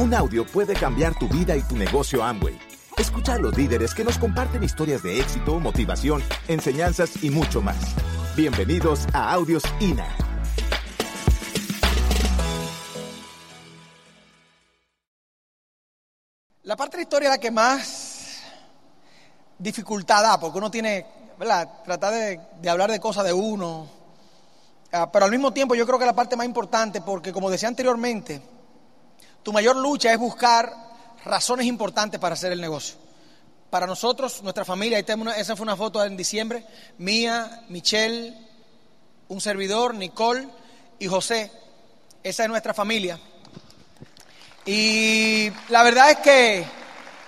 Un audio puede cambiar tu vida y tu negocio Amway. Escucha a los líderes que nos comparten historias de éxito, motivación, enseñanzas y mucho más. Bienvenidos a Audios INA. La parte de la historia es la que más dificultad da, porque uno tiene, ¿verdad? Tratar de, de hablar de cosas de uno. Ah, pero al mismo tiempo yo creo que la parte más importante, porque como decía anteriormente, tu mayor lucha es buscar razones importantes para hacer el negocio. Para nosotros, nuestra familia, ahí tenemos una- esa fue una foto en diciembre, mía, Michelle, un servidor, Nicole y José. Esa es nuestra familia. Y la verdad es que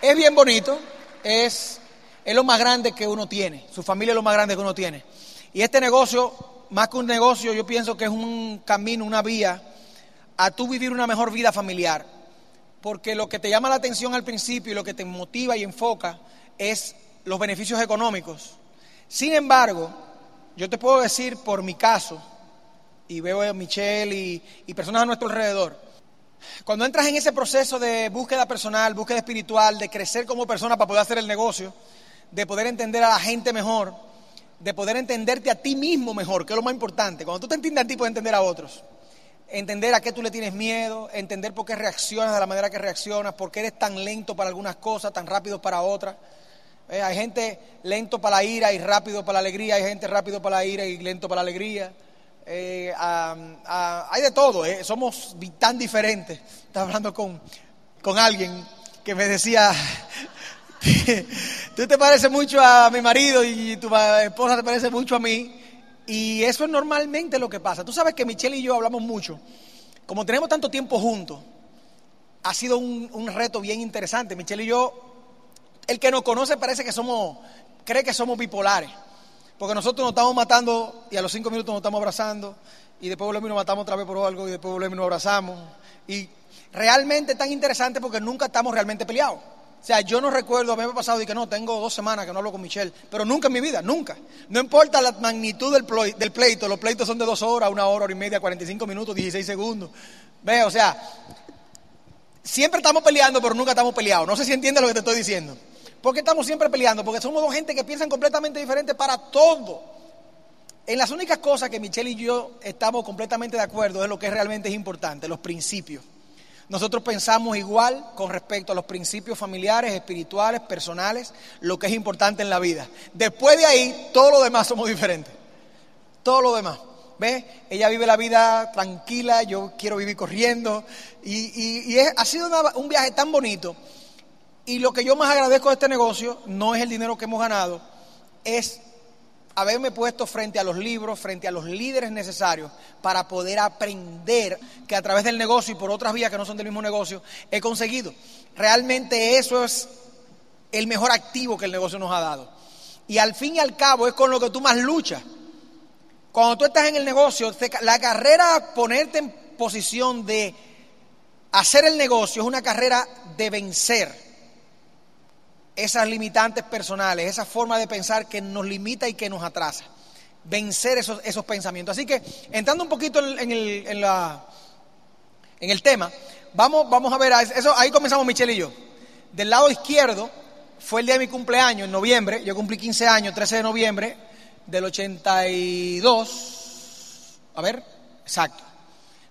es bien bonito, es, es lo más grande que uno tiene, su familia es lo más grande que uno tiene. Y este negocio, más que un negocio, yo pienso que es un camino, una vía a tú vivir una mejor vida familiar. Porque lo que te llama la atención al principio y lo que te motiva y enfoca es los beneficios económicos. Sin embargo, yo te puedo decir por mi caso, y veo a Michelle y, personas a nuestro alrededor, cuando entras en ese proceso de búsqueda personal, búsqueda espiritual, de crecer como persona para poder hacer el negocio, de poder entender a la gente mejor, de poder entenderte a ti mismo mejor, que es lo más importante. Cuando tú te entiendes a ti, puedes entender a otros. Entender a qué tú le tienes miedo, entender por qué reaccionas de la manera que reaccionas, por qué eres tan lento para algunas cosas, tan rápido para otras. Eh, hay gente lento para la ira y rápido para la alegría, hay gente rápido para la ira y lento para la alegría. Eh, ah, ah, hay de todo, eh, somos tan diferentes. Estaba hablando con, con alguien que me decía, tú te pareces mucho a mi marido y tu esposa te parece mucho a mí. Y eso es normalmente lo que pasa. Tú sabes que Michelle y yo hablamos mucho. Como tenemos tanto tiempo juntos, ha sido un, reto bien interesante. Michelle y yo, el que nos conoce parece que somos, cree que somos bipolares. Porque nosotros nos estamos matando y a los cinco minutos nos estamos abrazando y después volvemos y nos matamos otra vez por algo y después volvemos y nos abrazamos. Y realmente es tan interesante porque nunca estamos realmente peleados. O sea, yo no recuerdo haberme pasado y que no, tengo dos semanas que no hablo con Michelle, pero nunca en mi vida, nunca. No importa la magnitud del, ploi- del pleito, los pleitos son de dos horas, una hora, hora y media, 45 minutos, 16 segundos. Ve, o sea, siempre estamos peleando, pero nunca estamos peleados. No sé si entiendes lo que te estoy diciendo. ¿Por qué estamos siempre peleando? Porque somos dos gente que piensan completamente diferente para todo. En las únicas cosas que Michelle y yo estamos completamente de acuerdo es lo que realmente es importante, los principios. Nosotros pensamos igual con respecto a los principios familiares, espirituales, personales, lo que es importante en la vida. Después de ahí, todo lo demás somos diferentes. Todo lo demás. ¿Ves? Ella vive la vida tranquila, yo quiero vivir corriendo. Y, es- ha sido un viaje tan bonito. Y lo que yo más agradezco de este negocio no es el dinero que hemos ganado, es haberme puesto frente a los libros, frente a los líderes necesarios para poder aprender que a través del negocio y por otras vías que no son del mismo negocio he conseguido. Realmente eso es el mejor activo que el negocio nos ha dado. Y al fin y al cabo es con lo que tú más luchas. Cuando tú estás en el negocio, la carrera, ponerte en posición de hacer el negocio es una carrera de vencer esas limitantes personales, esa forma de pensar que nos limita y que nos atrasa. Vencer esos, esos pensamientos. Así que, entrando un poquito en, el, en la, en el tema, vamos, vamos a ver, eso, ahí comenzamos Michelle y yo. Del lado izquierdo fue el día de mi cumpleaños, en noviembre, yo cumplí 15 años, 13 de noviembre del 82, a ver, exacto,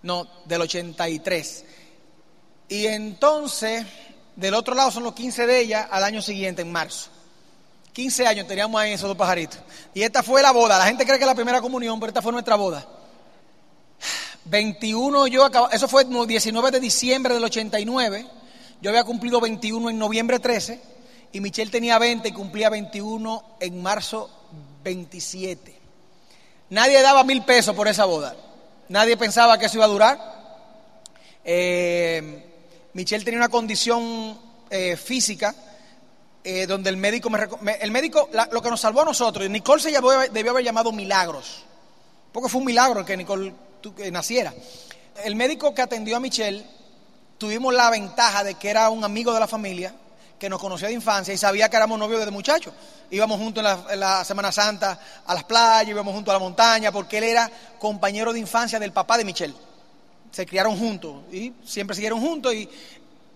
no, del 83. Y entonces, del otro lado son los 15 de ella al año siguiente, en marzo. 15 años teníamos ahí esos dos pajaritos. Y esta fue la boda. La gente cree que es la primera comunión, pero esta fue nuestra boda. 21, yo acabo, eso fue el 19 de diciembre del 89. Yo había cumplido 21 en noviembre 13. Y Michelle tenía 20 y cumplía 21 en marzo 27. Nadie daba mil pesos por esa boda. Nadie pensaba que eso iba a durar. Eh, Michelle tenía una condición eh, física eh, donde el médico me, el médico lo que nos salvó a nosotros Nicole se llamó- debió haber llamado milagros porque fue un milagro que Nicole naciera. El médico que atendió a Michelle tuvimos la ventaja de que era un amigo de la familia que nos conocía de infancia y sabía que éramos novios desde muchachos. Íbamos juntos la, en la Semana Santa a las playas íbamos juntos a la montaña porque él era compañero de infancia del papá de Michelle se criaron juntos y siempre siguieron juntos y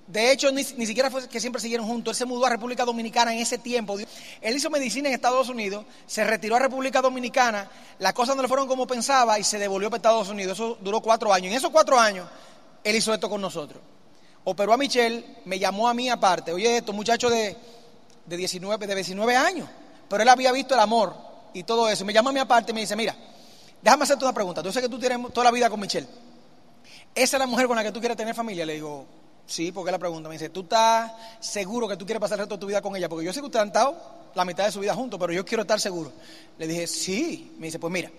De hecho, ni, ni, siquiera fue que siempre siguieron juntos. Él se mudó a República Dominicana en ese tiempo. Él hizo medicina en Estados Unidos, se retiró a República Dominicana, las cosas no le fueron como pensaba y se devolvió para Estados Unidos. Eso duró cuatro años. En esos cuatro años, él hizo esto con nosotros. Operó a Michelle, me llamó a mí aparte. Oye, estos muchachos de, de, 19, de 19 años. Pero él había visto el amor y todo eso. Me llama a mí aparte y me dice, mira, déjame hacerte una pregunta. Tú sabes que tú tienes toda la vida con Michelle. ¿Esa es la mujer con la que tú quieres tener familia? Le digo, sí, porque la pregunta. Me dice, ¿tú estás seguro que tú quieres pasar el resto de tu vida con ella? Porque yo sé que ustedes han estado la mitad de su vida juntos, pero yo quiero estar seguro. Le dije, sí. Me dice, pues mira,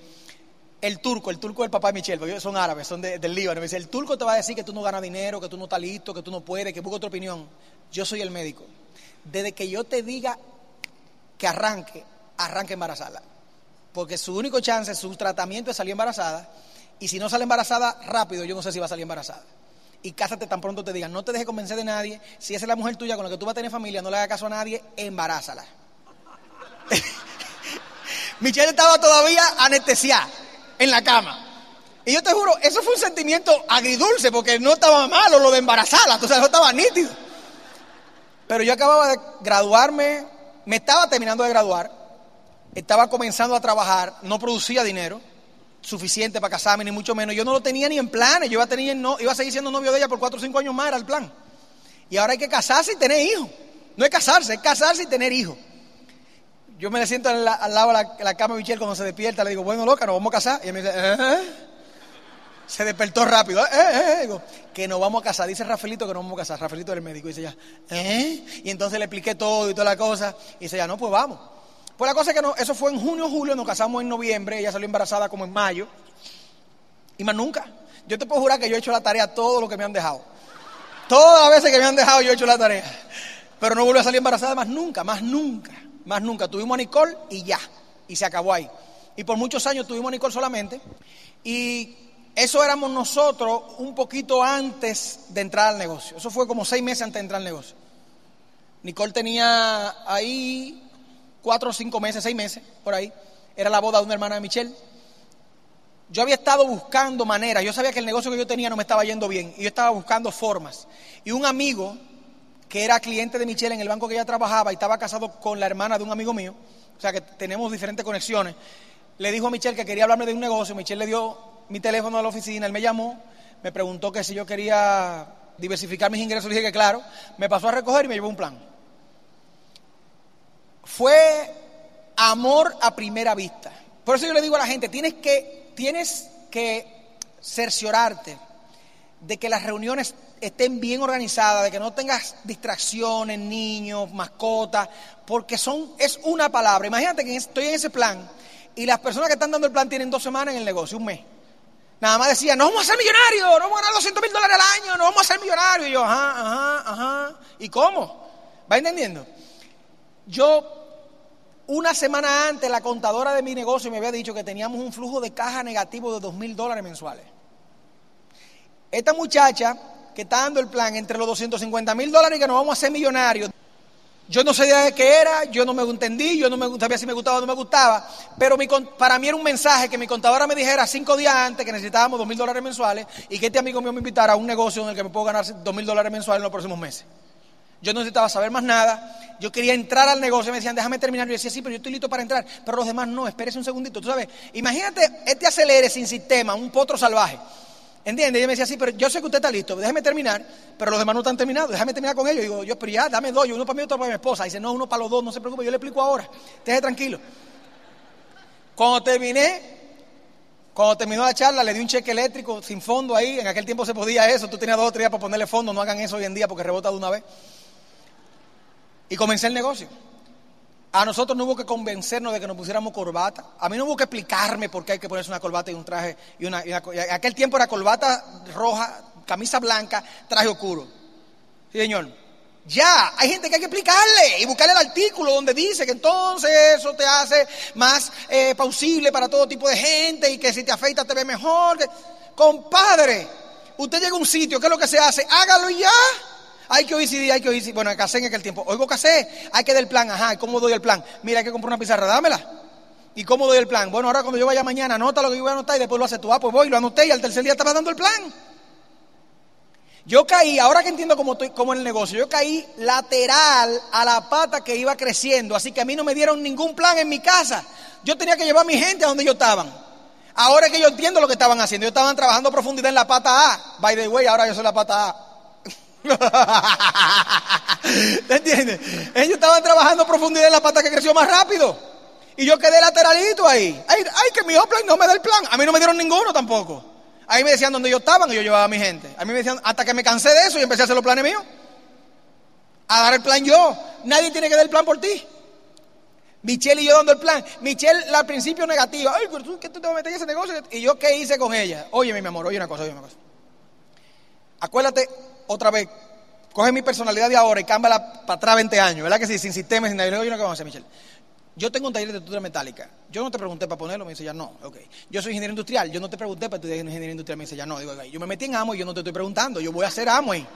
el turco, el turco del papá de Michelle, porque son árabes, son de, del Líbano. Me dice, el turco te va a decir que tú no ganas dinero, que tú no estás listo, que tú no puedes, que busca otra opinión. Yo soy el médico. Desde que yo te diga que arranque, arranque embarazada. Porque su único chance, su tratamiento es salir embarazada. Y si no sale embarazada rápido, yo no sé si va a salir embarazada. Y cásate tan pronto te digan, no te dejes convencer de nadie. Si esa es la mujer tuya con la que tú vas a tener familia, no le hagas caso a nadie, embarázala. Michelle estaba todavía anestesiada en la cama. Y yo te juro, eso fue un sentimiento agridulce, porque no estaba malo lo de embarazarla, o sea, no estaba nítido. Pero yo acababa de graduarme, me estaba terminando de graduar, estaba comenzando a trabajar, no producía dinero suficiente para casarme, ni mucho menos. Yo no lo tenía ni en planes, yo iba a, tener, no, iba a seguir siendo novio de ella por cuatro o cinco años más, era el plan. Y ahora hay que casarse y tener hijos. No es casarse, es casarse y tener hijos. Yo me le siento al, lado de la, cama de Michelle cuando se despierta, le digo, bueno, loca, nos vamos a casar. Y ella me dice, ¿eh? Se despertó rápido, ¿eh? ¿eh? Digo, que nos vamos a casar. Dice Rafaelito que nos vamos a casar. Rafaelito era el médico. Dice ya, ¿eh? Y entonces le expliqué todo y toda la cosa. Y dice ya, no, pues vamos. Pues la cosa es que no, eso fue en junio, julio, nos casamos en noviembre, ella salió embarazada como en mayo. Y más nunca. Yo te puedo jurar que yo he hecho la tarea todo lo que me han dejado. Todas las veces que me han dejado yo he hecho la tarea. Pero no vuelvo a salir embarazada más nunca, más nunca, más nunca. Tuvimos a Nicole y ya. Y se acabó ahí. Y por muchos años tuvimos a Nicole solamente. Y eso éramos nosotros un poquito antes de entrar al negocio. Eso fue como seis meses antes de entrar al negocio. Nicole tenía ahí cuatro cinco meses, seis meses, por ahí. Era la boda de una hermana de Michelle. Yo había estado buscando maneras, yo sabía que el negocio que yo tenía no me estaba yendo bien, y yo estaba buscando formas. Y un amigo, que era cliente de Michelle en el banco que ella trabajaba y estaba casado con la hermana de un amigo mío, o sea que tenemos diferentes conexiones, le dijo a Michelle que quería hablarme de un negocio, Michelle le dio mi teléfono a la oficina, él me llamó, me preguntó que si yo quería diversificar mis ingresos, le dije que claro, me pasó a recoger y me llevó un plan. Fue amor a primera vista. Por eso yo le digo a la gente, tienes que, tienes que cerciorarte de que las reuniones estén bien organizadas, de que no tengas distracciones, niños, mascotas, porque son, es una palabra. Imagínate que estoy en ese plan y las personas que están dando el plan tienen dos semanas en el negocio, un mes. Nada más decían, no vamos a ser millonarios, no vamos a ganar 200 mil dólares al año, no vamos a ser millonarios. Y yo, ajá, ajá, ajá. ¿Y cómo? ¿Va entendiendo? Yo, una semana antes, la contadora de mi negocio me había dicho que teníamos un flujo de caja negativo de dos mil dólares mensuales. Esta muchacha que está dando el plan entre los 250 mil dólares y que nos vamos a hacer millonarios. Yo no sabía de qué era, yo no me entendí, yo no me, sabía si me gustaba o no me gustaba, pero para mí era un mensaje que mi contadora me dijera cinco días antes que necesitábamos dos mil dólares mensuales y que este amigo mío me invitara a un negocio en el que me puedo ganar dos mil dólares mensuales en los próximos meses. Yo no necesitaba saber más nada, yo quería entrar al negocio, me decían, déjame terminar, yo decía, sí, pero yo estoy listo para entrar, pero los demás no, espérese un segundito, tú sabes, imagínate este acelere sin sistema, un potro salvaje. ¿Entiendes? Y ella me decía, sí, pero yo sé que usted está listo, déjeme terminar, pero los demás no están terminados, déjame terminar con ellos. Y digo, yo, pero ya, dame dos, uno para mí y otro para mi esposa. Y dice, no, uno para los dos, no se preocupe, yo le explico ahora, esté tranquilo. Cuando terminé, cuando terminó la charla, le di un cheque eléctrico sin fondo ahí, en aquel tiempo se podía eso, tú tenías dos o tres días para ponerle fondo, no hagan eso hoy en día porque rebota de una vez. Y comencé el negocio. A nosotros no hubo que convencernos de que nos pusiéramos corbata. A mí no hubo que explicarme por qué hay que ponerse una corbata y un traje. Y una, aquel tiempo era corbata roja, camisa blanca, traje oscuro. Sí, señor. Ya, hay gente que hay que explicarle y buscarle el artículo donde dice que entonces eso te hace más eh, pausible para todo tipo de gente y que si te afeitas te ve mejor. Compadre, usted llega a un sitio, ¿qué es lo que se hace? Hágalo ya. Hay que oír CD, hay que oír CD. Bueno, casé en aquel tiempo. Oigo casé, hay que dar el plan. Ajá, ¿y cómo doy el plan? Mira, hay que comprar una pizarra, dámela. ¿Y cómo doy el plan? Bueno, ahora cuando yo vaya mañana, anota lo que yo voy a anotar y después lo hace tú. Ah, pues voy, lo anoté y al tercer día estaba dando el plan. Yo caí, ahora que entiendo cómo, estoy, cómo es el negocio, yo caí lateral a la pata que iba creciendo, así que a mí no me dieron ningún plan en mi casa. Yo tenía que llevar a mi gente a donde ellos estaban. Ahora que yo entiendo lo que estaban haciendo, ellos estaban trabajando profundidad en la pata A. By the way, ahora yo soy la pata A. ¿Te entiendes? Ellos estaban trabajando profundidad en la pata que creció más rápido. Y yo quedé lateralito ahí. Ay, ay, que mi plan no me da el plan. A mí no me dieron ninguno tampoco. Ahí me decían dónde yo estaban y yo llevaba a mi gente. A mí me decían, hasta que me cansé de eso y empecé a hacer los planes míos. A dar el plan yo. Nadie tiene que dar el plan por ti. Michelle y yo dando el plan. Michelle al principio negativa. Ay, pero tú, ¿qué tú te vas a meter en ese negocio? ¿Y yo qué hice con ella? Oye, mi amor, oye una cosa, oye una cosa. Acuérdate otra vez. Coge mi personalidad de ahora y cámbiala para atrás 20 años. ¿Verdad que sí? Sin sistemas, sin nada. Oye una cosa, Michelle. Yo tengo un taller de estructura metálica. Yo no te pregunté para ponerlo, me dice ya no. Ok. Yo soy ingeniero industrial. Yo no te pregunté para estudiar ingeniería industrial, me dice ya no. Digo, yo me metí en amo y yo no te estoy preguntando. Yo voy a hacer amo ahí.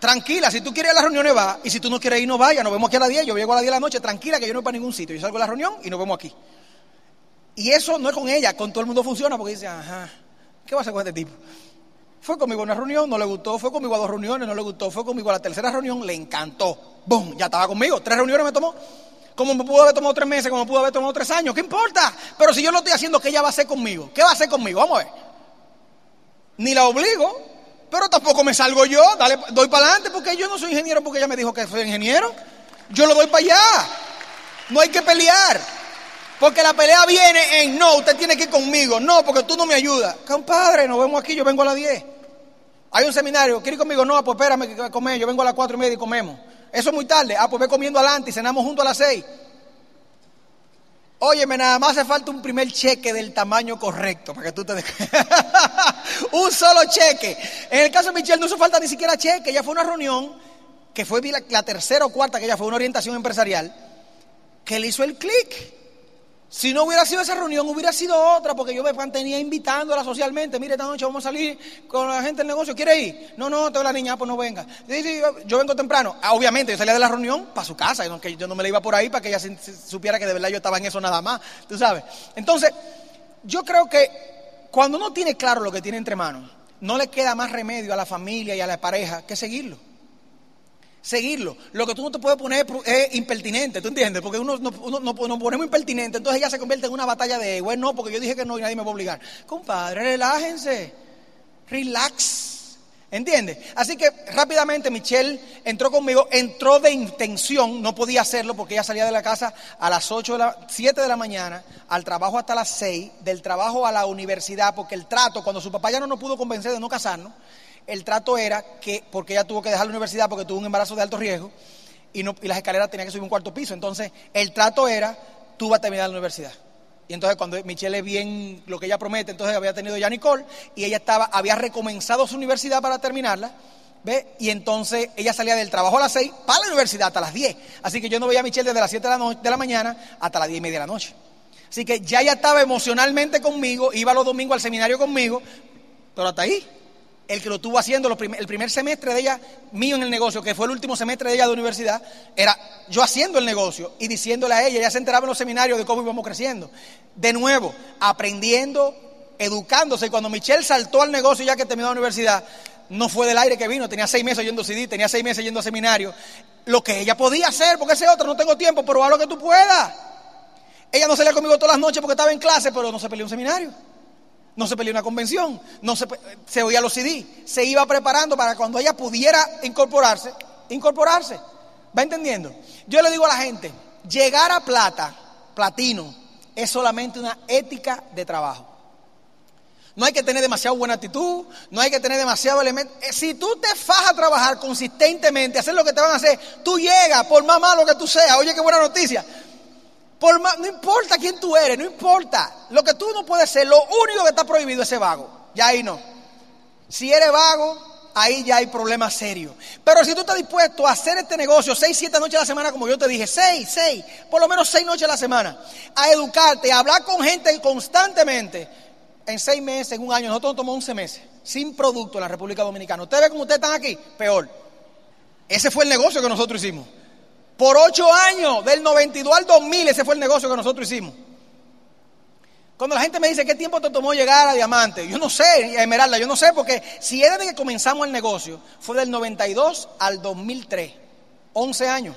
Tranquila, si tú quieres ir a las reuniones va. Y si tú no quieres ir, no vaya. Nos vemos aquí a las 10. Yo llego a las 10 de la noche. Tranquila, que yo no voy para ningún sitio. Yo salgo a la reunión y nos vemos aquí. Y eso no es con ella, con todo el mundo funciona porque dice, ajá, ¿qué va a hacer con este tipo? Fue conmigo a una reunión, no le gustó. Fue conmigo a dos reuniones, no le gustó. Fue conmigo a la tercera reunión, le encantó. ¡Bum! Ya estaba conmigo. Tres reuniones me tomó. Como me pudo haber tomado tres meses, como me pudo haber tomado tres años, ¿qué importa? Pero si yo lo estoy haciendo, ¿qué ella va a hacer conmigo? ¿Qué va a hacer conmigo? Vamos a ver. Ni la obligo, pero tampoco me salgo yo, dale, doy para adelante, porque yo no soy ingeniero porque ella me dijo que soy ingeniero. Yo lo doy para allá. No hay que pelear. Porque la pelea viene en no, usted tiene que ir conmigo. No, porque tú no me ayudas. Compadre, nos vemos aquí, yo vengo a las 10. Hay un seminario, ¿quiere ir conmigo? No, pues espérame que comer, yo vengo a las cuatro y media y comemos. Eso es muy tarde. Ah, pues ve comiendo adelante y cenamos juntos a las seis. Óyeme, nada más hace falta un primer cheque del tamaño correcto para que tú te des. un solo cheque. En el caso de Michelle no hizo falta ni siquiera cheque. Ya fue una reunión que fue la, la tercera o cuarta que ya fue una orientación empresarial que le hizo el clic. Si no hubiera sido esa reunión, hubiera sido otra, porque yo me mantenía invitándola socialmente. Mire, esta noche vamos a salir con la gente del negocio. ¿Quiere ir? No, no, tengo la niña, pues no venga. yo vengo temprano. Ah, obviamente, yo salía de la reunión para su casa, que yo no me la iba por ahí para que ella supiera que de verdad yo estaba en eso nada más. Tú sabes. Entonces, yo creo que cuando uno tiene claro lo que tiene entre manos, no le queda más remedio a la familia y a la pareja que seguirlo seguirlo. Lo que tú no te puedes poner es impertinente, ¿tú entiendes? Porque uno, nos ponemos impertinente, entonces ella se convierte en una batalla de, bueno, no, porque yo dije que no y nadie me va a obligar. Compadre, relájense, relax. ¿Entiendes? Así que rápidamente Michelle entró conmigo, entró de intención, no podía hacerlo porque ella salía de la casa a las 8 de la, 7 de la mañana, al trabajo hasta las 6, del trabajo a la universidad, porque el trato, cuando su papá ya no nos pudo convencer de no casarnos, el trato era que, porque ella tuvo que dejar la universidad porque tuvo un embarazo de alto riesgo y, no, y las escaleras tenían que subir un cuarto piso. Entonces, el trato era, tú vas a terminar la universidad. Y entonces cuando Michelle es bien lo que ella promete, entonces había tenido ya Nicole y ella estaba, había recomenzado su universidad para terminarla. ¿Ve? Y entonces ella salía del trabajo a las 6 para la universidad hasta las 10. Así que yo no veía a Michelle desde las 7 de la, de la mañana hasta las 10 y media de la noche. Así que ya ella estaba emocionalmente conmigo, iba los domingos al seminario conmigo, pero hasta ahí el que lo estuvo haciendo el primer semestre de ella, mío en el negocio, que fue el último semestre de ella de universidad, era yo haciendo el negocio y diciéndole a ella, ella se enteraba en los seminarios de cómo íbamos creciendo. De nuevo, aprendiendo, educándose. Y cuando Michelle saltó al negocio ya que terminó la universidad, no fue del aire que vino, tenía seis meses yendo CD, tenía seis meses yendo a seminario. Lo que ella podía hacer, porque ese otro no tengo tiempo, pero haz lo que tú puedas. Ella no salía conmigo todas las noches porque estaba en clase, pero no se peleó un seminario. No se peleó una convención, no se, se oía los CD, se iba preparando para cuando ella pudiera incorporarse, incorporarse. ¿Va entendiendo? Yo le digo a la gente, llegar a plata, platino, es solamente una ética de trabajo. No hay que tener demasiado buena actitud, no hay que tener demasiado elemento. Eh, si tú te fajas a trabajar consistentemente, hacer lo que te van a hacer, tú llegas, por más malo que tú seas, oye qué buena noticia, no importa quién tú eres, no importa. Lo que tú no puedes ser, lo único que está prohibido es ser vago. Ya ahí no. Si eres vago, ahí ya hay problemas serios. Pero si tú estás dispuesto a hacer este negocio seis, siete noches a la semana, como yo te dije, seis, seis, por lo menos seis noches a la semana, a educarte, a hablar con gente constantemente, en seis meses, en un año, nosotros nos tomamos 11 meses, sin producto en la República Dominicana. Ustedes ven como ustedes están aquí, peor. Ese fue el negocio que nosotros hicimos. Por ocho años, del 92 al 2000, ese fue el negocio que nosotros hicimos. Cuando la gente me dice, ¿qué tiempo te tomó llegar a Diamante? Yo no sé, a Esmeralda, yo no sé, porque si era de que comenzamos el negocio, fue del 92 al 2003, 11 años.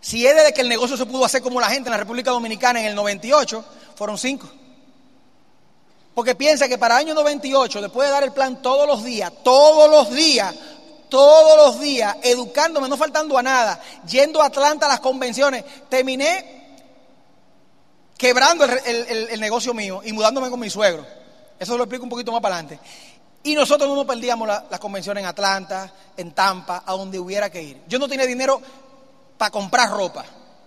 Si es desde que el negocio se pudo hacer como la gente en la República Dominicana en el 98, fueron 5. Porque piensa que para el año 98, después de dar el plan todos los días, todos los días, todos los días, educándome, no faltando a nada, yendo a Atlanta a las convenciones, terminé quebrando el, negocio mío y mudándome con mi suegro. Eso lo explico un poquito más para adelante. Y nosotros no nos perdíamos las convenciones en Atlanta, en Tampa, a donde hubiera que ir. Yo no tenía dinero para comprar ropa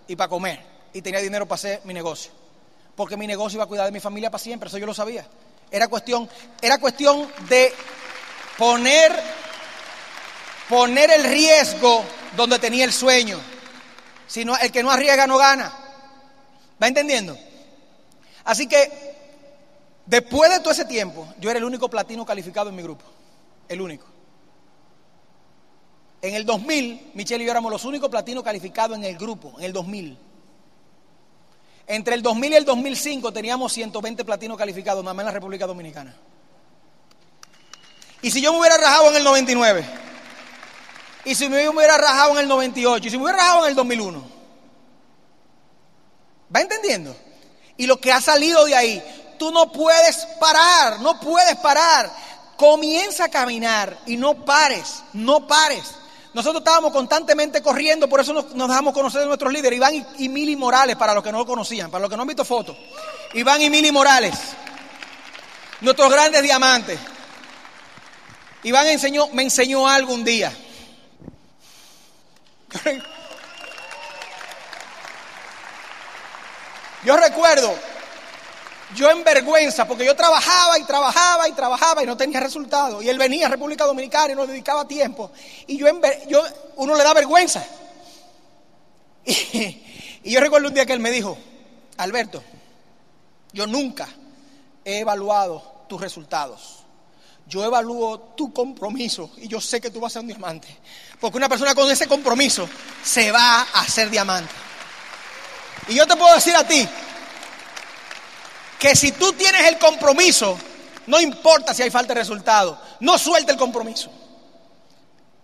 y para comer. Y tenía dinero para hacer mi negocio. Porque mi negocio iba a cuidar de mi familia para siempre, eso yo lo sabía. Era cuestión, era cuestión de poner, poner el riesgo donde tenía el sueño. Si no, el que no arriesga no gana. ¿Va entendiendo? Así que, después de todo ese tiempo, yo era el único platino calificado en mi grupo. El único. En el 2000, Michelle y yo éramos los únicos platinos calificados en el grupo, en el 2000. Entre el 2000 y el 2005 teníamos 120 platinos calificados, nada más en la República Dominicana. Y si yo me hubiera rajado en el 99, y si me hubiera rajado en el 98, y si me hubiera rajado en el 2001, ¿Va entendiendo? Y lo que ha salido de ahí, tú no puedes parar, no puedes parar. Comienza a caminar y no pares, no pares. Nosotros estábamos constantemente corriendo, por eso nos, dejamos conocer de nuestros líderes, Iván y, Mili Morales, para los que no lo conocían, para los que no han visto fotos. Iván y Mili Morales, nuestros grandes diamantes. Iván enseñó, me enseñó algo un día. Yo recuerdo, yo en vergüenza, porque yo trabajaba y trabajaba y trabajaba y no tenía resultado. Y él venía a República Dominicana y nos dedicaba tiempo. Y yo, en, yo uno le da vergüenza. Y, yo recuerdo un día que él me dijo, Alberto, yo nunca he evaluado tus resultados. Yo evalúo tu compromiso y yo sé que tú vas a ser un diamante. Porque una persona con ese compromiso se va a hacer diamante. Y yo te puedo decir a ti que si tú tienes el compromiso, no importa si hay falta de resultado, no suelte el compromiso.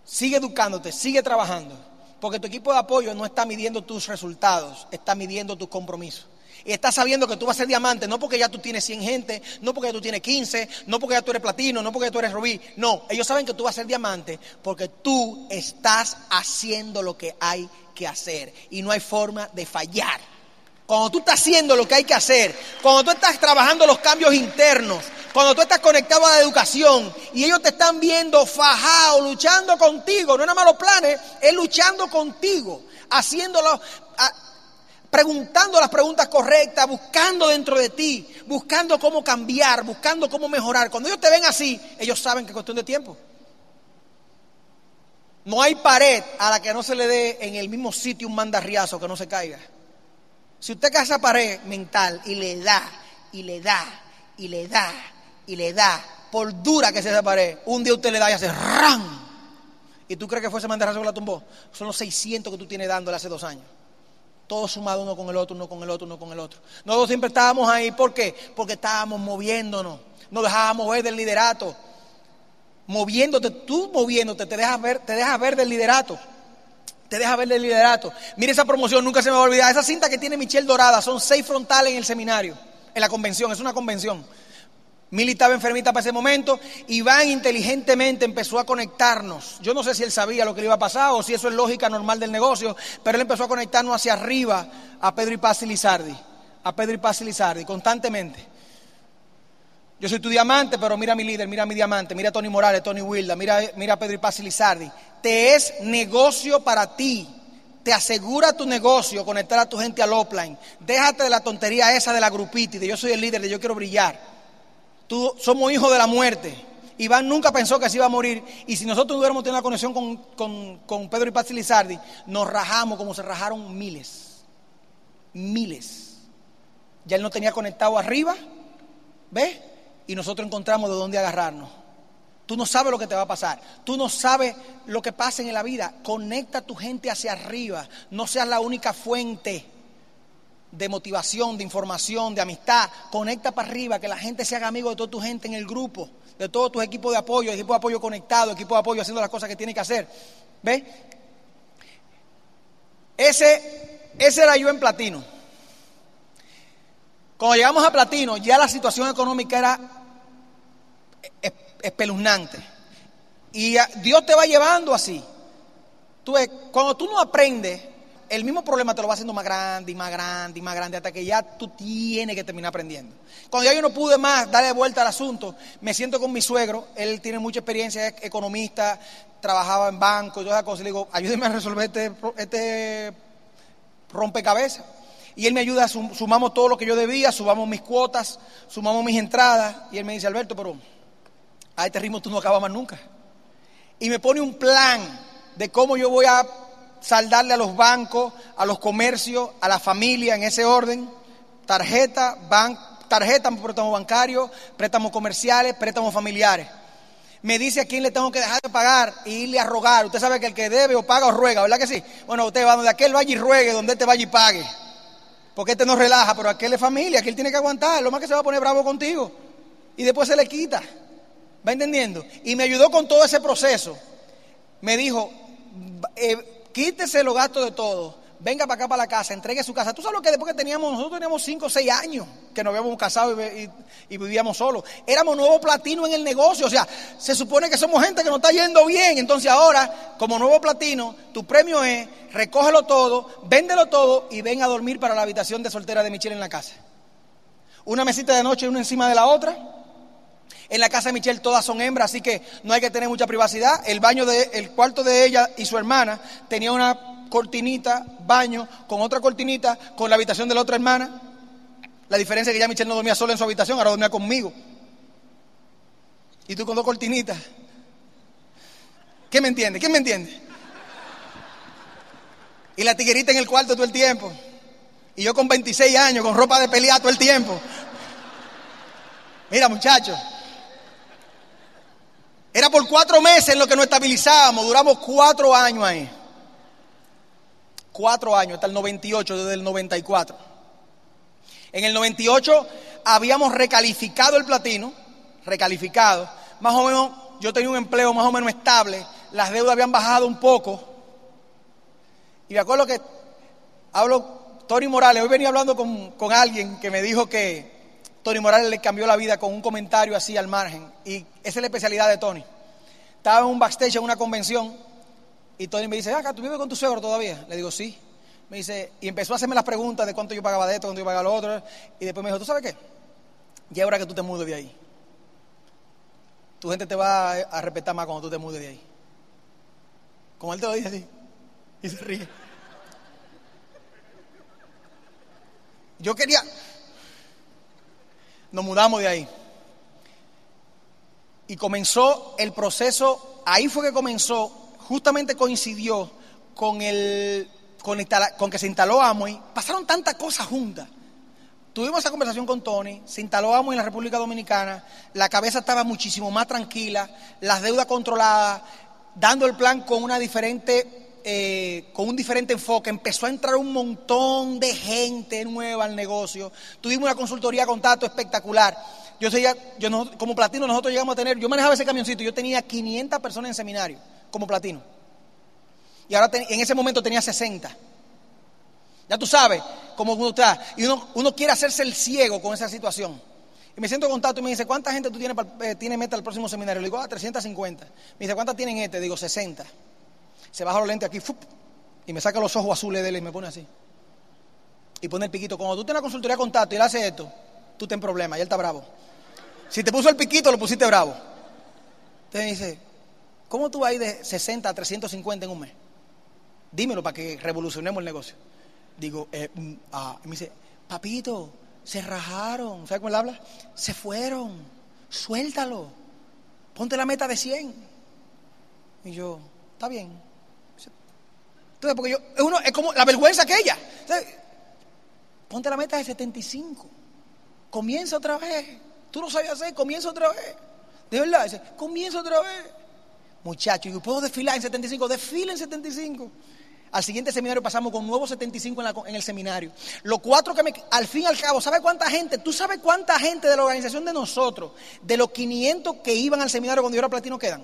Sigue educándote, sigue trabajando, porque tu equipo de apoyo no está midiendo tus resultados, está midiendo tus compromisos. Y está sabiendo que tú vas a ser diamante, no porque ya tú tienes 100 gente, no porque tú tienes 15, no porque ya tú eres platino, no porque ya tú eres rubí. No, ellos saben que tú vas a ser diamante porque tú estás haciendo lo que hay que hacer. Y no hay forma de fallar. Cuando tú estás haciendo lo que hay que hacer, cuando tú estás trabajando los cambios internos, cuando tú estás conectado a la educación y ellos te están viendo fajado, luchando contigo, no es nada planes, es luchando contigo, haciéndolo, preguntando las preguntas correctas, buscando dentro de ti, buscando cómo cambiar, buscando cómo mejorar. Cuando ellos te ven así, ellos saben que es cuestión de tiempo. No hay pared a la que no se le dé en el mismo sitio un mandarriazo que no se caiga. Si usted cae esa pared mental y le da, y le da, y le da, y le da, por dura que sea esa pared, un día usted le da y hace ¡ram! ¿Y tú crees que fue ese mandarrazo que la tumbó? Son los 600 que tú tienes dándole hace dos años. Todos sumados uno con el otro, uno con el otro, uno con el otro. Nosotros siempre estábamos ahí. ¿Por qué? Porque estábamos moviéndonos. Nos dejábamos ver del liderato. Moviéndote, tú moviéndote, te dejas ver, te dejas ver del liderato te deja ver el liderato. Mire esa promoción, nunca se me va a olvidar. Esa cinta que tiene Michelle Dorada, son seis frontales en el seminario, en la convención, es una convención. Mili estaba enfermita para ese momento. Iván inteligentemente empezó a conectarnos. Yo no sé si él sabía lo que le iba a pasar o si eso es lógica normal del negocio, pero él empezó a conectarnos hacia arriba a Pedro y Paz y Lizardi. A Pedro y Paz y Lizardi, constantemente. Yo soy tu diamante, pero mira a mi líder, mira a mi diamante, mira a Tony Morales, Tony Wilda, mira, mira a Pedro y Paz y Lizardi. Te es negocio para ti. Te asegura tu negocio conectar a tu gente al offline. Déjate de la tontería esa de la grupita de yo soy el líder, de yo quiero brillar. Tú somos hijos de la muerte. Iván nunca pensó que se iba a morir. Y si nosotros hubiéramos tenido una conexión con, Pedro y Paz Lizardi, nos rajamos como se rajaron miles. Miles. Ya él no tenía conectado arriba. ¿Ves? y nosotros encontramos de dónde agarrarnos. Tú no sabes lo que te va a pasar. Tú no sabes lo que pasa en la vida. Conecta a tu gente hacia arriba. No seas la única fuente. De motivación, de información, de amistad. Conecta para arriba, que la gente se haga amigo de toda tu gente en el grupo, de todos tus equipos de apoyo, equipo de apoyo conectado, equipo de apoyo haciendo las cosas que tiene que hacer. ¿Ves? Ese, ese era yo en platino. Cuando llegamos a platino, ya la situación económica era espeluznante. Y Dios te va llevando así. Tú cuando tú no aprendes, el mismo problema te lo va haciendo más grande y más grande y más grande hasta que ya tú tienes que terminar aprendiendo. Cuando ya yo no pude más darle vuelta al asunto, me siento con mi suegro, él tiene mucha experiencia, es economista, trabajaba en banco y todas esas cosas, le digo, ayúdeme a resolver este, este rompecabezas. Y él me ayuda, sumamos todo lo que yo debía, sumamos mis cuotas, sumamos mis entradas, y él me dice, Alberto, pero a este ritmo tú no acabas más nunca. Y me pone un plan de cómo yo voy a saldarle a los bancos, a los comercios, a la familia en ese orden. Tarjeta, ban, tarjeta, préstamos bancarios, préstamos comerciales, préstamos familiares. Me dice a quién le tengo que dejar de pagar e irle a rogar. Usted sabe que el que debe o paga o ruega, ¿verdad que sí? Bueno, usted va donde aquel vaya y ruegue, donde este vaya y pague. Porque este no relaja, pero aquel es familia, aquel tiene que aguantar. Lo más que se va a poner bravo contigo. Y después se le quita. ¿Va entendiendo? Y me ayudó con todo ese proceso. Me dijo, eh, quítese los gastos de todo, venga para acá para la casa, entregue su casa. Tú sabes lo que después que teníamos, nosotros teníamos 5 o 6 años que nos habíamos casado y, vivíamos solos. Éramos nuevo platino en el negocio, o sea, se supone que somos gente que nos está yendo bien. Entonces ahora, como nuevo platino, tu premio es, recógelo todo, véndelo todo y ven a dormir para la habitación de soltera de Michelle en la casa. Una mesita de noche una encima de la otra en la casa de Michelle todas son hembras, así que no hay que tener mucha privacidad. El baño de, el cuarto de ella y su hermana tenía una cortinita, baño, con otra cortinita, con la habitación de la otra hermana. La diferencia es que ya Michelle no dormía sola en su habitación, ahora dormía conmigo. Y tú con dos cortinitas. ¿Quién me entiende? ¿Quién me entiende? Y la tiguerita en el cuarto todo el tiempo. Y yo con 26 años, con ropa de pelear todo el tiempo. Mira, muchachos. Era por cuatro meses en lo que nos estabilizábamos. Duramos cuatro años ahí. Cuatro años, hasta el 98, desde el 94. En el 98 habíamos recalificado el platino, recalificado. Más o menos, yo tenía un empleo más o menos estable. Las deudas habían bajado un poco. Y me acuerdo que hablo, Tony Morales, hoy venía hablando con, con alguien que me dijo que, Tony Morales le cambió la vida con un comentario así al margen. Y esa es la especialidad de Tony. Estaba en un backstage en una convención y Tony me dice, acá, ¿tú vives con tu suegro todavía? Le digo, sí. Me dice, y empezó a hacerme las preguntas de cuánto yo pagaba de esto, cuánto yo pagaba lo otro. Y después me dijo, ¿tú sabes qué? Ya es hora que tú te mudes de ahí. Tu gente te va a respetar más cuando tú te mudes de ahí. Como él te lo dice así. Y se ríe. Yo quería, nos mudamos de ahí. Y comenzó el proceso, ahí fue que comenzó, justamente coincidió con, el, con, que se instaló Amway. Pasaron tantas cosas juntas. Tuvimos esa conversación con Tony, se instaló Amway en la República Dominicana, la cabeza estaba muchísimo más tranquila, las deudas controladas, dando el plan con una diferente eh, con un diferente enfoque, empezó a entrar un montón de gente nueva al negocio. Tuvimos una consultoría contacto espectacular. Yo sé yo como platino nosotros llegamos a tener, yo manejaba ese camioncito, yo tenía 500 personas en seminario como platino. Y ahora en ese momento tenía 60. Ya tú sabes cómo uno está. Y uno, quiere hacerse el ciego con esa situación. Y me siento en contacto y me dice, ¿cuánta gente tú tienes, eh, tiene meta al próximo seminario? Le digo, ah, 350. Me dice, ¿cuántas tienen este? Digo, 60 se baja los lentes aquí y me saca los ojos azules de él y me pone así. Y pone el piquito. Cuando tú tienes una consultoría de contacto y él hace esto, tú ten problema y él está bravo. Si te puso el piquito, lo pusiste bravo. Entonces dice, ¿cómo tú vas a ir de 60 a 350 en un mes? Dímelo para que revolucionemos el negocio. Digo, eh, mm, ah. y me dice, papito, se rajaron. ¿Sabes cómo él habla? Se fueron. Suéltalo. Ponte la meta de 100. Y yo, está bien. Entonces, porque yo, uno, es como la vergüenza aquella. ponte la meta de 75. Comienza otra vez. Tú no sabes hacer, comienza otra vez. De verdad, dice, comienza otra vez. Muchachos, yo puedo desfilar en 75, desfila en 75. Al siguiente seminario pasamos con nuevos 75 en, la- en el seminario. Los cuatro que me... Al fin y al cabo, ¿sabe cuánta gente? ¿Tú sabes cuánta gente de la organización de nosotros, de los 500 que iban al seminario cuando yo era platino, quedan?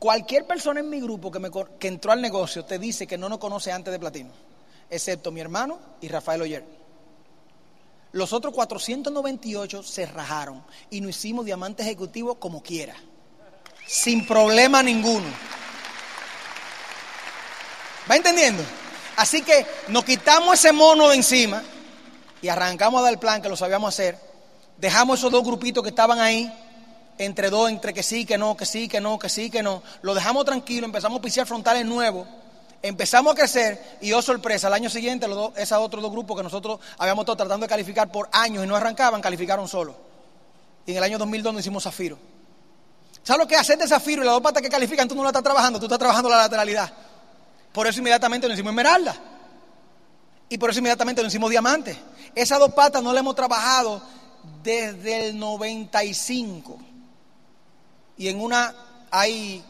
Cualquier persona en mi grupo que, entró al negocio te dice que no nos conoce antes de platino, excepto mi hermano y Rafael Oyer. Los otros 498 se rajaron y nos hicimos diamante ejecutivo como quiera, sin problema ninguno. ¿Va entendiendo? Así que nos quitamos ese mono de encima y arrancamos a dar plan que lo sabíamos hacer. Dejamos esos dos grupitos que estaban ahí, entre dos, entre que sí, que no, que sí, que no, que sí, que no. Lo dejamos tranquilo, empezamos a pisar frontales nuevos, empezamos a crecer y oh sorpresa, al año siguiente los dos, esos otros dos grupos que nosotros habíamos estado tratando de calificar por años y no arrancaban, calificaron solos. Y en el año 2002 nos hicimos Zafiro. ¿Sabes lo que hacer de Zafiro y las dos patas que califican? Tú no la estás trabajando, tú estás trabajando la lateralidad. Por eso inmediatamente nos hicimos esmeralda. Y por eso inmediatamente nos hicimos diamante. Esas dos patas no las hemos trabajado desde el 95. Y en una hay,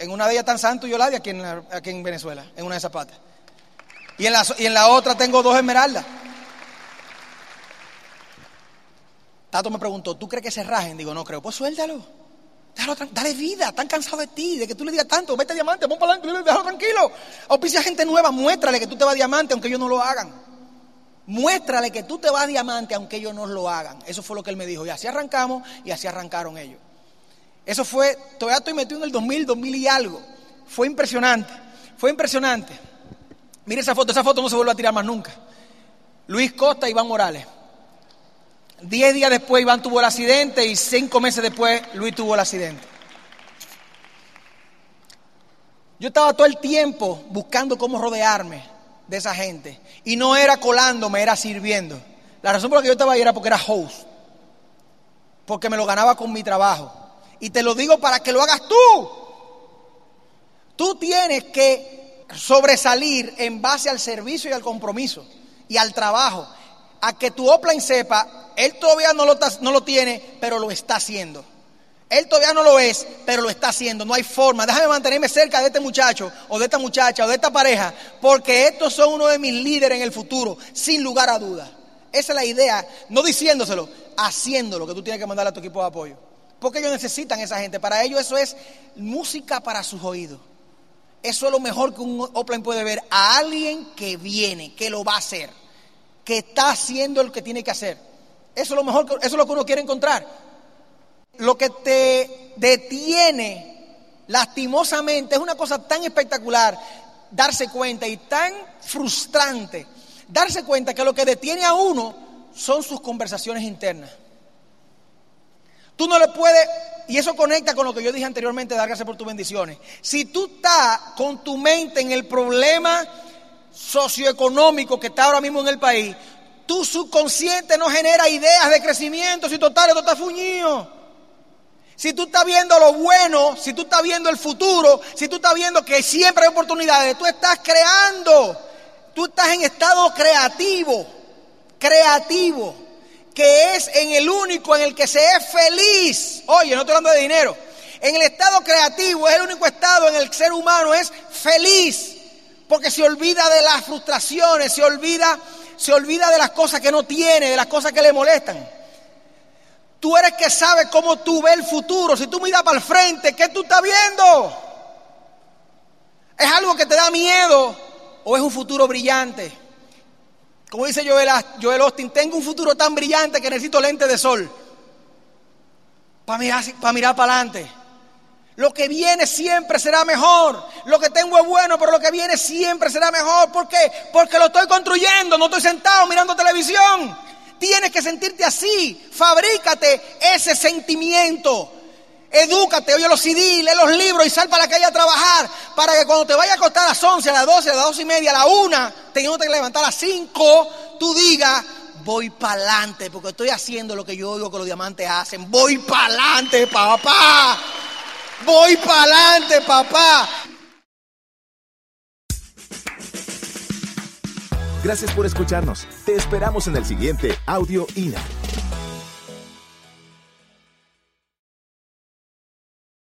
en una de ellas están Santo y Oladia aquí en, aquí en Venezuela, en una de esas. Y en, la, y en la otra tengo dos esmeraldas. Tato me preguntó, ¿tú crees que se rajen? Digo, no creo. Pues suéltalo. Déjalo dale vida, están cansados de ti, de que tú le digas tanto, vete diamante, pon para adelante, déjalo tranquilo. Auspicia gente nueva, muéstrale que tú te vas diamante aunque ellos no lo hagan. Muéstrale que tú te vas diamante aunque ellos no lo hagan. Eso fue lo que él me dijo. Y así arrancamos y así arrancaron ellos. Eso fue, todavía estoy metido en el 2000, 2000 y algo. Fue impresionante, fue impresionante. Mire esa foto, esa foto no se vuelve a tirar más nunca. Luis Costa Iván Morales. Diez días después Iván tuvo el accidente y cinco meses después Luis tuvo el accidente. Yo estaba todo el tiempo buscando cómo rodearme de esa gente. Y no era colándome, era sirviendo. La razón por la que yo estaba ahí era porque era host. Porque me lo ganaba con mi trabajo. Y te lo digo para que lo hagas tú. Tú tienes que sobresalir en base al servicio y al compromiso y al trabajo. A que tu offline sepa, él todavía no lo, no lo tiene, pero lo está haciendo. Él todavía no lo es, pero lo está haciendo. No hay forma. Déjame mantenerme cerca de este muchacho o de esta muchacha o de esta pareja, porque estos son uno de mis líderes en el futuro, sin lugar a dudas. Esa es la idea, no diciéndoselo, haciéndolo, que tú tienes que mandarle a tu equipo de apoyo. Porque ellos necesitan esa gente. Para ellos eso es música para sus oídos. Eso es lo mejor que un offline puede ver. A alguien que viene, que lo va a hacer, que está haciendo lo que tiene que hacer. Eso es lo mejor, que- eso es lo que uno quiere encontrar. Lo que te detiene lastimosamente es una cosa tan espectacular darse cuenta y tan frustrante darse cuenta que lo que detiene a uno son sus conversaciones internas. Tú no le puedes, y eso conecta con lo que yo dije anteriormente, dar gracias por tus bendiciones. Si tú estás con tu mente en el problema socioeconómico que está ahora mismo en el país, tu subconsciente no genera ideas de crecimiento, si total esto está fuñido. Si tú estás viendo lo bueno, si tú estás viendo el futuro, si tú estás viendo que siempre hay oportunidades, tú estás creando, tú estás en estado creativo, creativo, que es en el único en el que se es feliz. Oye, no estoy hablando de dinero. En el estado creativo es el único estado en el que ser humano es feliz, porque se olvida de las frustraciones, se olvida, se olvida de las cosas que no tiene, de las cosas que le molestan. Tú eres que sabe cómo tú ves el futuro. Si tú miras para el frente, ¿qué tú estás viendo? ¿Es algo que te da miedo o es un futuro brillante? Como dice Joel, Joel Austin, tengo un futuro tan brillante que necesito lentes de sol para mirar, para mirar para adelante. Lo que viene siempre será mejor. Lo que tengo es bueno, pero lo que viene siempre será mejor. ¿Por qué? Porque lo estoy construyendo, no estoy sentado mirando televisión. Tienes que sentirte así. Fabrícate ese sentimiento. Edúcate, oye los CD, lee los libros y sal para la calle a trabajar. Para que cuando te vayas a acostar a las 11, a las 12, a las 12 y media, a la 1, teniéndote que levantar a las 5, tú digas, voy para adelante porque estoy haciendo lo que yo oigo que los diamantes hacen. Voy para adelante, papá. Voy para adelante, papá. Gracias por escucharnos. Te esperamos en el siguiente Audio INA.